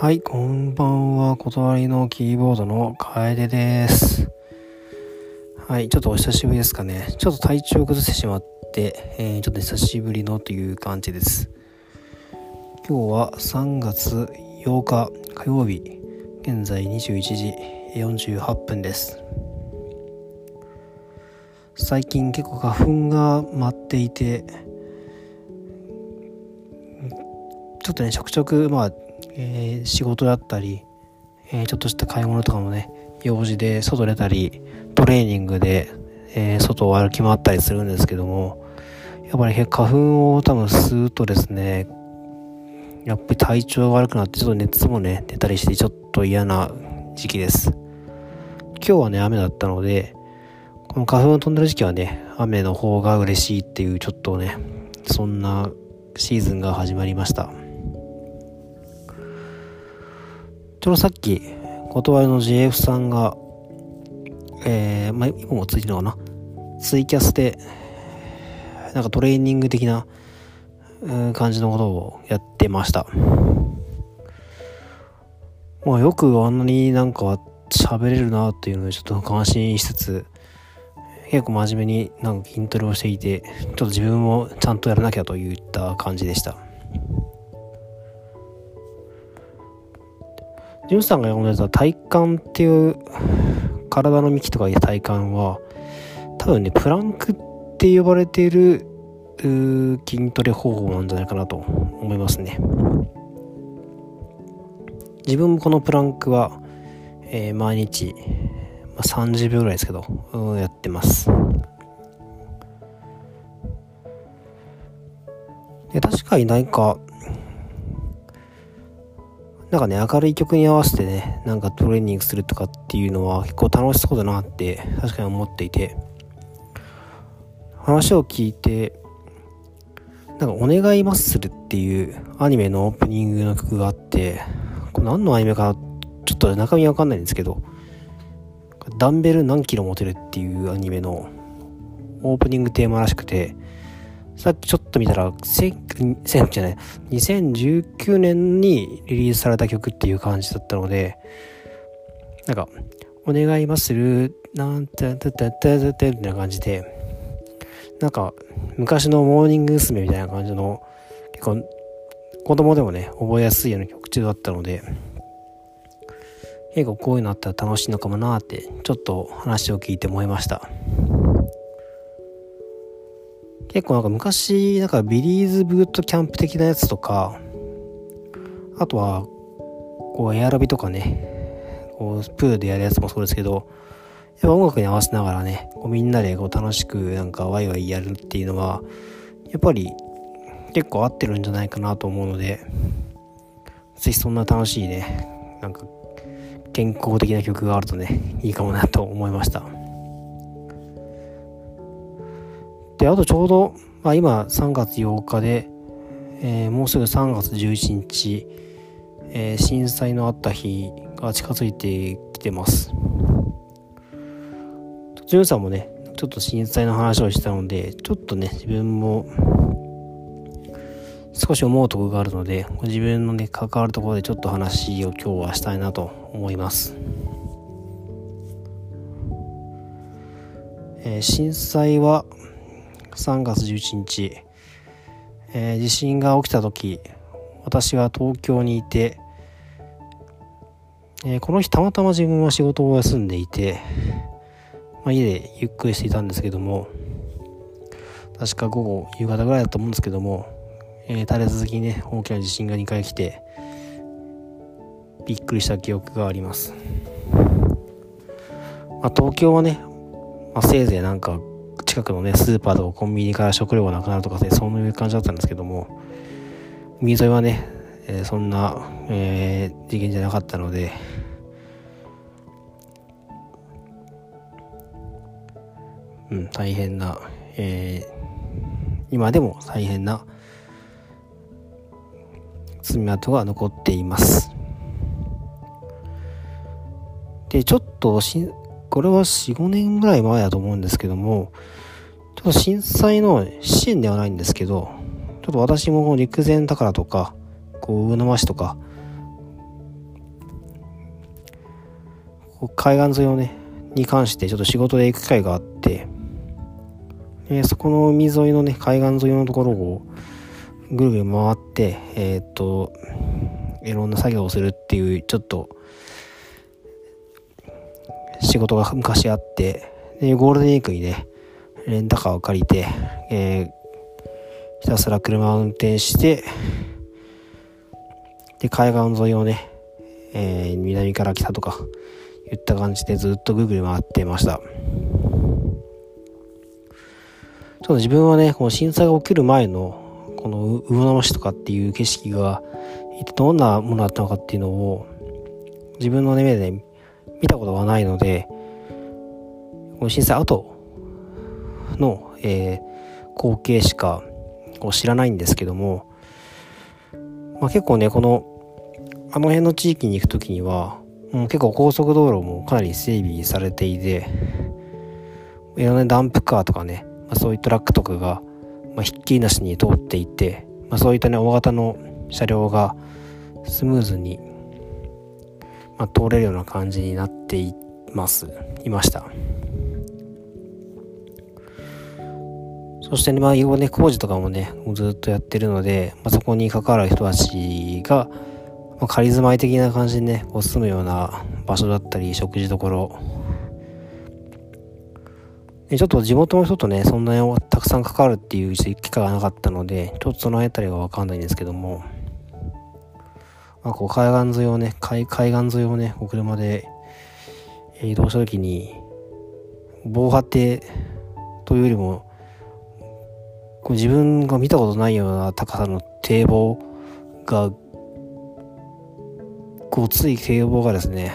はい、こんばんは。断りのキーボードの楓です。はい、ちょっとお久しぶりですかね。ちょっと体調崩してしまって、えー、ちょっと久しぶりのという感じです。今日は3月8日火曜日、現在21時48分です。最近結構花粉が舞っていて、ちょっとね、ちょくちょく、まあ、えー、仕事だったり、えー、ちょっとした買い物とかもね、用事で外出たり、トレーニングで、え、外を歩き回ったりするんですけども、やっぱり花粉を多分吸うとですね、やっぱり体調が悪くなってちょっと熱もね、出たりしてちょっと嫌な時期です。今日はね、雨だったので、この花粉を飛んでる時期はね、雨の方が嬉しいっていうちょっとね、そんなシーズンが始まりました。ちょうどさっき、断りの JF さんが、えー、まあ、今もついてるのかな？ツイキャスで、なんかトレーニング的な、感じのことをやってました。まあよくあんなになんか喋れるなっていうのでちょっと感心しつつ、結構真面目になんか筋トレをしていて、ちょっと自分もちゃんとやらなきゃといった感じでした。ジュンさんが読んでた体幹っていう体の幹とかいう体幹は多分ねプランクって呼ばれている筋トレ方法なんじゃないかなと思いますね。自分もこのプランクは、えー、毎日、まあ、30秒ぐらいですけど、やってます。で確かに何かなんかね、明るい曲に合わせてね、なんかトレーニングするとかっていうのは結構楽しそうだなって確かに思っていて、話を聞いて、なんかお願いマッスルっていうアニメのオープニングの曲があって、これ何のアニメかちょっと中身わかんないんですけど、ダンベル何キロ持てるっていうアニメのオープニングテーマらしくて、さっきちょっと見たら、1000じゃない、2019年にリリースされた曲っていう感じだったので、なんか、お願いまする、なんて、てててててみたいな感じで、なんか、昔のモーニング娘。みたいな感じの、結構、子供でもね、覚えやすいような曲中だったので、結構こういうのあったら楽しいのかもなって、ちょっと話を聞いて思いました。結構なんか昔、なんかビリーズブートキャンプ的なやつとか、あとは、こうエアロビとかね、こうプールでやるやつもそうですけど、やっぱ音楽に合わせながらね、こうみんなでこう楽しくなんかワイワイやるっていうのは、やっぱり結構合ってるんじゃないかなと思うので、ぜひそんな楽しいね、なんか健康的な曲があるとね、いいかもなと思いました。で、あとちょうど、まあ、今3月8日で、えー、もうすぐ3月11日、えー、震災のあった日が近づいてきてます。ジュンさんもね、ちょっと震災の話をしたので、ちょっとね、自分も少し思うところがあるので、自分のね、関わるところでちょっと話を今日はしたいなと思います。えー、震災は、3月11日、えー、地震が起きた時私は東京にいて、えー、この日たまたま自分は仕事を休んでいて、まあ、家でゆっくりしていたんですけども確か午後夕方ぐらいだと思うんですけども、えー、立て続きにね大きな地震が2回来てびっくりした記憶があります、まあ、東京はね、まあ、せいぜいなんか近くのね、スーパーとかコンビニから食料がなくなるとかね、そういう感じだったんですけども、海沿いはね、えー、そんな、えー、次元じゃなかったので、うん、大変な、えー、今でも大変な爪痕が残っています。で、ちょっとし、これは4、5年ぐらい前だと思うんですけども、ちょっと震災の支援ではないんですけど、ちょっと私も陸前宝とか、こう、魚沼市とか、海岸沿いをねに関してちょっと仕事で行く機会があってでそこの海沿いのね海岸沿いのところをぐるぐる回ってえっ、といろんな作業をするっていうちょっと仕事が昔あってでゴールデンウィークにねレンタカーを借りて、えー、ひたすら車を運転してで海岸沿いをね、えー、南から北とかいった感じでずっとぐるぐる回ってました。ちょっと自分はね、この震災が起きる前の、この魚沼市とかっていう景色が、一体どんなものだったのかっていうのを、自分の目で見たことがないので、この震災後の、えー、光景しかこう知らないんですけども、まあ、結構ね、この、あの辺の地域に行く時には、もう結構高速道路もかなり整備されていて、いろんなダンプカーとかね、まあ、そういうトラックとかが、まあ、ひっきりなしに通っていて、まあ、そういったね、大型の車両がスムーズに、まあ、通れるような感じになっています、いました。そしてね、まあ、ね、工事とかもね、ずっとやってるので、まあ、そこに関わる人たちが、まあ、仮住まい的な感じでね、こう住むような場所だったり、食事どころ。ちょっと地元の人とね、そんなにたくさん関わるっていう機会がなかったので、ちょっとその辺りがわかんないんですけども、まあ、こう海岸沿いをね、海海岸沿いをね、お車で移動した時に、防波堤というよりも、こう自分が見たことないような高さの堤防がごつい堤防がですね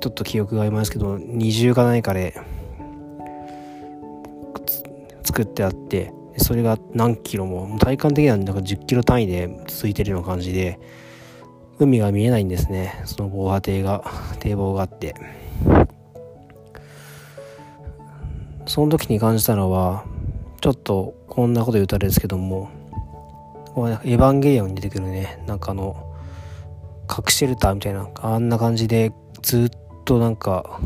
ちょっと記憶がありますけど二重か何かで作ってあってそれが何キロも体感的にはなんか10キロ単位で続いてるような感じで海が見えないんですね。その防波堤が堤防があって。その時に感じたのはちょっとこんなこと言うとあれですけどもエヴァンゲリオンに出てくるねなんかあの核シェルターみたいなあんな感じでずっとなんか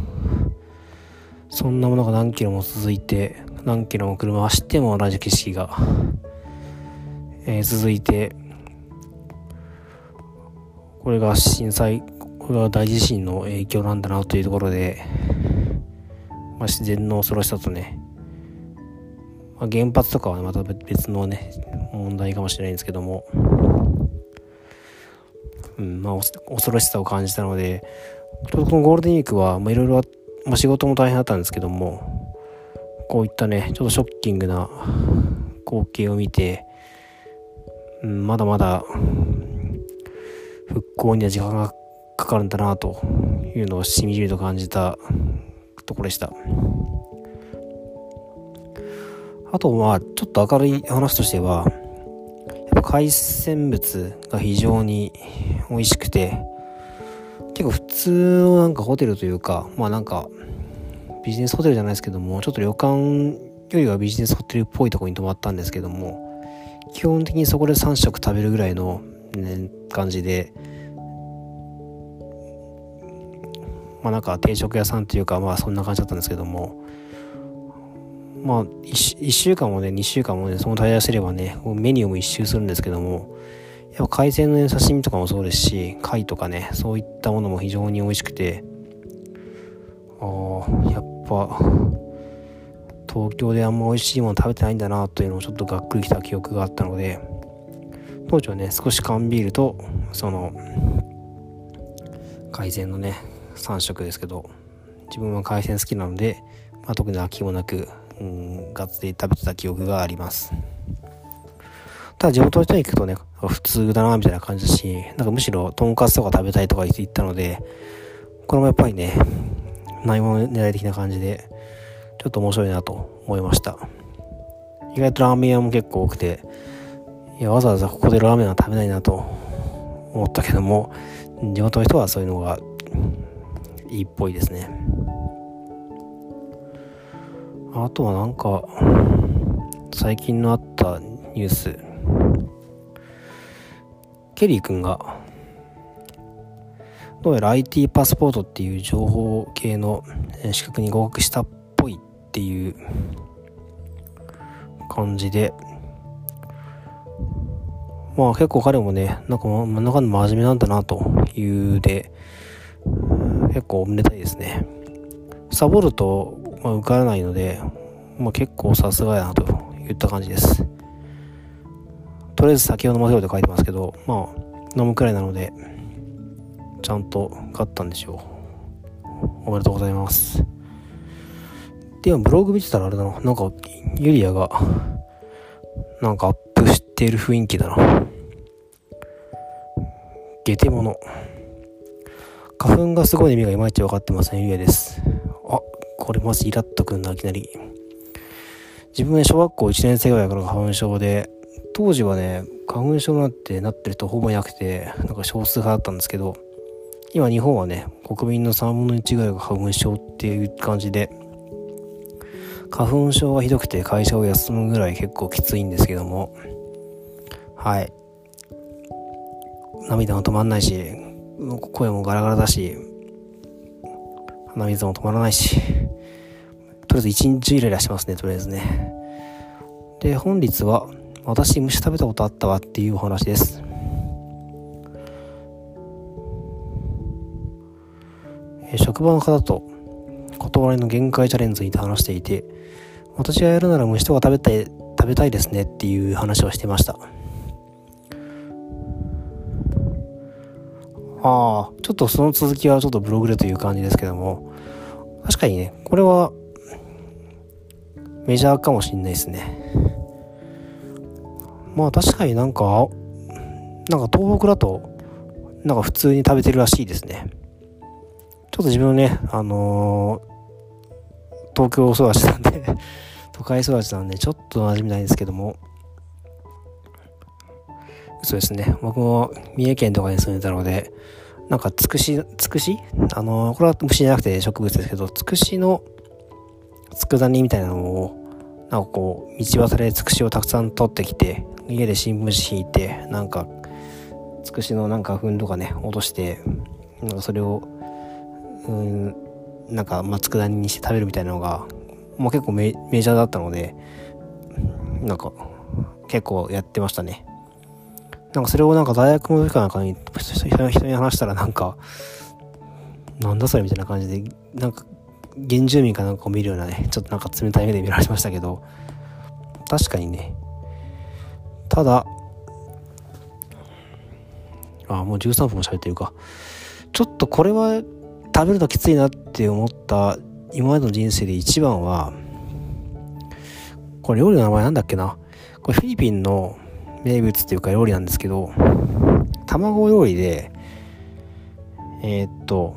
そんなものが何キロも続いて何キロも車走っても同じ景色が、えー、続いてこれが震災これが大地震の影響なんだなというところで、まあ、自然の恐ろしさとね、まあ、原発とかは、ね、また別のね問題かもしれないんですけども。うんまあ、恐ろしさを感じたのでこのゴールデンウィークはいろいろ仕事も大変だったんですけどもこういったねちょっとショッキングな光景を見て、うん、まだまだ復興には時間がかかるんだなというのをしみじみと感じたところでした。あとまあちょっと明るい話としてはやっぱ海鮮物が非常に美味しくて結構普通のなんかホテルというかまあなんかビジネスホテルじゃないですけどもちょっと旅館よりはビジネスホテルっぽいとこに泊まったんですけども基本的にそこで3食食べるぐらいの、ね、感じでまあなんか定食屋さんというかまあそんな感じだったんですけどもまあ1、1週間もね、2週間もね、その滞在すればね、メニューも一周するんですけども、やっぱ海鮮の刺身とかもそうですし、貝とかね、そういったものも非常に美味しくて、ああ、やっぱ、東京であんま美味しいもの食べてないんだなというのをちょっとがっくりきた記憶があったので、当時はね、少し缶ビールと、その、海鮮のね、3食ですけど、自分は海鮮好きなので、まあ、特に飽きもなくうん、ガッツリ食べてた記憶があります。ただ地元の人に行くとね、普通だなみたいな感じだし、なんかむしろとんかつとか食べたいとか言ってたので、これもやっぱりね、ないもの狙い的な感じで、ちょっと面白いなと思いました。意外とラーメン屋も結構多くて、いや、わざわざここでラーメンは食べないなと思ったけども、地元の人はそういうのがいいっぽいですね。あとはなんか、最近のあったニュース、ケリー君が、どうやら IT パスポートっていう情報系の資格に合格したっぽいっていう感じで、まあ結構彼もね、なんか真ん中の真面目なんだなというで、結構おめでたいですね。サボると、まあ、受からないので、まあ、結構さすがやなといった感じです。とりあえず酒を飲ませようと書いてますけど、まあ、飲むくらいなので、ちゃんと勝ったんでしょう。おめでとうございます。で、今ブログ見てたらあれだな。なんか、ユリアが、なんかアップしてる雰囲気だな。ゲテモノ。花粉がすごい意味がいまいち分かってません、ゆリアです。これマジイラッとくんだ、いきなり。自分は小学校1年生ぐらいから花粉症で、当時はね、花粉症なんてなってる人ほぼいなくて、なんか少数派だったんですけど、今日本はね、国民の3分の1ぐらいが花粉症っていう感じで、花粉症がひどくて会社を休むぐらい結構きついんですけども、はい。涙も止まんないし、声もガラガラだし、鼻水も止まらないし、とりあえず一日イライラしますね、とりあえずね。で、本日は、私虫食べたことあったわっていうお話です。職場の方と断りの限界チャレンジにて話していて私がやるなら虫とか食べたい食べたいですねっていう話をしてましたああちょっとその続きはちょっとブログでという感じですけども。確かにねこれはメジャーかもしんないですね。まあ確かになんかなんか東北だとなんか普通に食べてるらしいですね。ちょっと自分ね、あのー、東京育ちなんで 都会育ちなんで、ちょっと馴染みないんですけども、そうですね、僕も三重県とかに住んでたので、なんかつくし、つくし？あの、これは虫じゃなくて植物ですけど、つくしの佃煮みたいなのを、なんかこう、道端でつくしをたくさん取ってきて、家で新聞紙引いて、なんか、つくしのなんか粉とかね、落として、なんかそれをうんなんか、まあ、佃煮にして食べるみたいなのが、まあ、結構メメジャーだったのでなんか結構やってましたね。なんかそれをなんか大学の時かなんかに人に話したらなんかなんだそれみたいな感じでなんか原住民かなんかを見るようなねちょっとなんか冷たい目で見られましたけど確かにね。ただあもう13分も喋ってるか。ちょっとこれは食べるのきついなって思った今までの人生で一番はこれ料理の名前なんだっけな。これフィリピンの名物っていうか料理なんですけど卵料理でえー、っと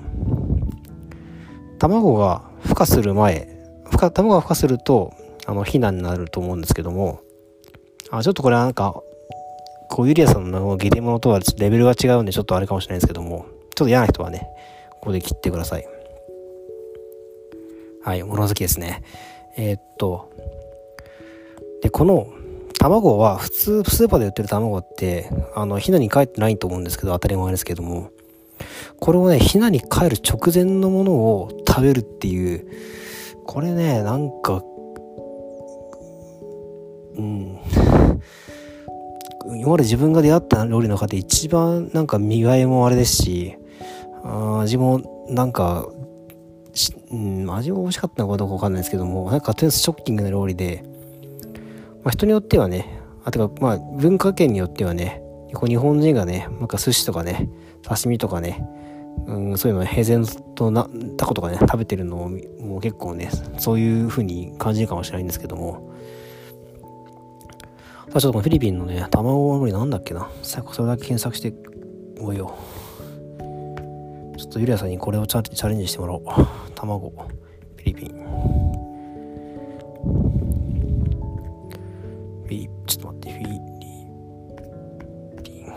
卵が孵化する前孵化卵が孵化するとあの避難になると思うんですけどもあちょっとこれはなんかこうユリアさんのゲテモノとはレベルが違うんでちょっとあれかもしれないですけどもちょっと嫌な人はねここで切ってください。はい、物好きですね。えー、っと、で、この卵は普通スーパーで売ってる卵って、あの、ひなに帰ってないと思うんですけど、当たり前ですけども、これをね、ひなに帰る直前のものを食べるっていう、これね、なんか、うん。今まで自分が出会った料理の中で一番なんか見栄えもあれですし、あ味もなんか、うん、味も美味しかったのかどうかわかんないですけども、なんかとりあえずショッキングな料理で、まあ、人によってはね、あ、てか、まあ、文化圏によってはね、日本人がね、なんか寿司とかね、刺身とかね、うん、そういうの平然となタコとかね食べてるのをもう結構ねそういう風に感じるかもしれないんですけども。ちょっとこのフィリピンのね卵料理なんだっけな。最後それだけ検索しておいよちょっとゆりやさんにこれをチャレンジしてもらおう。卵フィリピン。フィリちょっと待ってフィリピン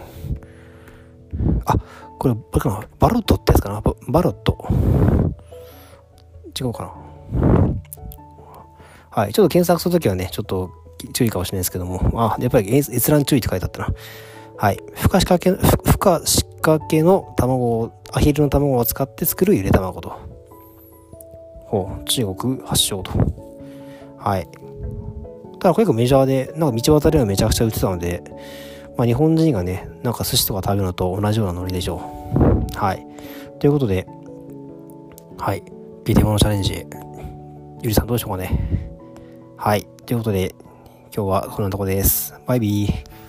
あこれバかな？バロットってやつかな？バロット違うかな？はいちょっと検索するときはねちょっと注意かもしれないですけどもあやっぱり閲覧注意って書いてあったなはい。孵化しかけ、孵化しかけの卵を、アヒルの卵を使って作るゆで卵と。ほう、中国発祥と。はい。ただ結構メジャーで、なんか道端ではめちゃくちゃ売ってたので、まあ日本人がね、なんか寿司とか食べるのと同じようなノリでしょう。はい。ということで、はい。ビデオのチャレンジ、ゆりさんどうでしょうかね。はい。ということで、今日はこんなとこです。バイビー。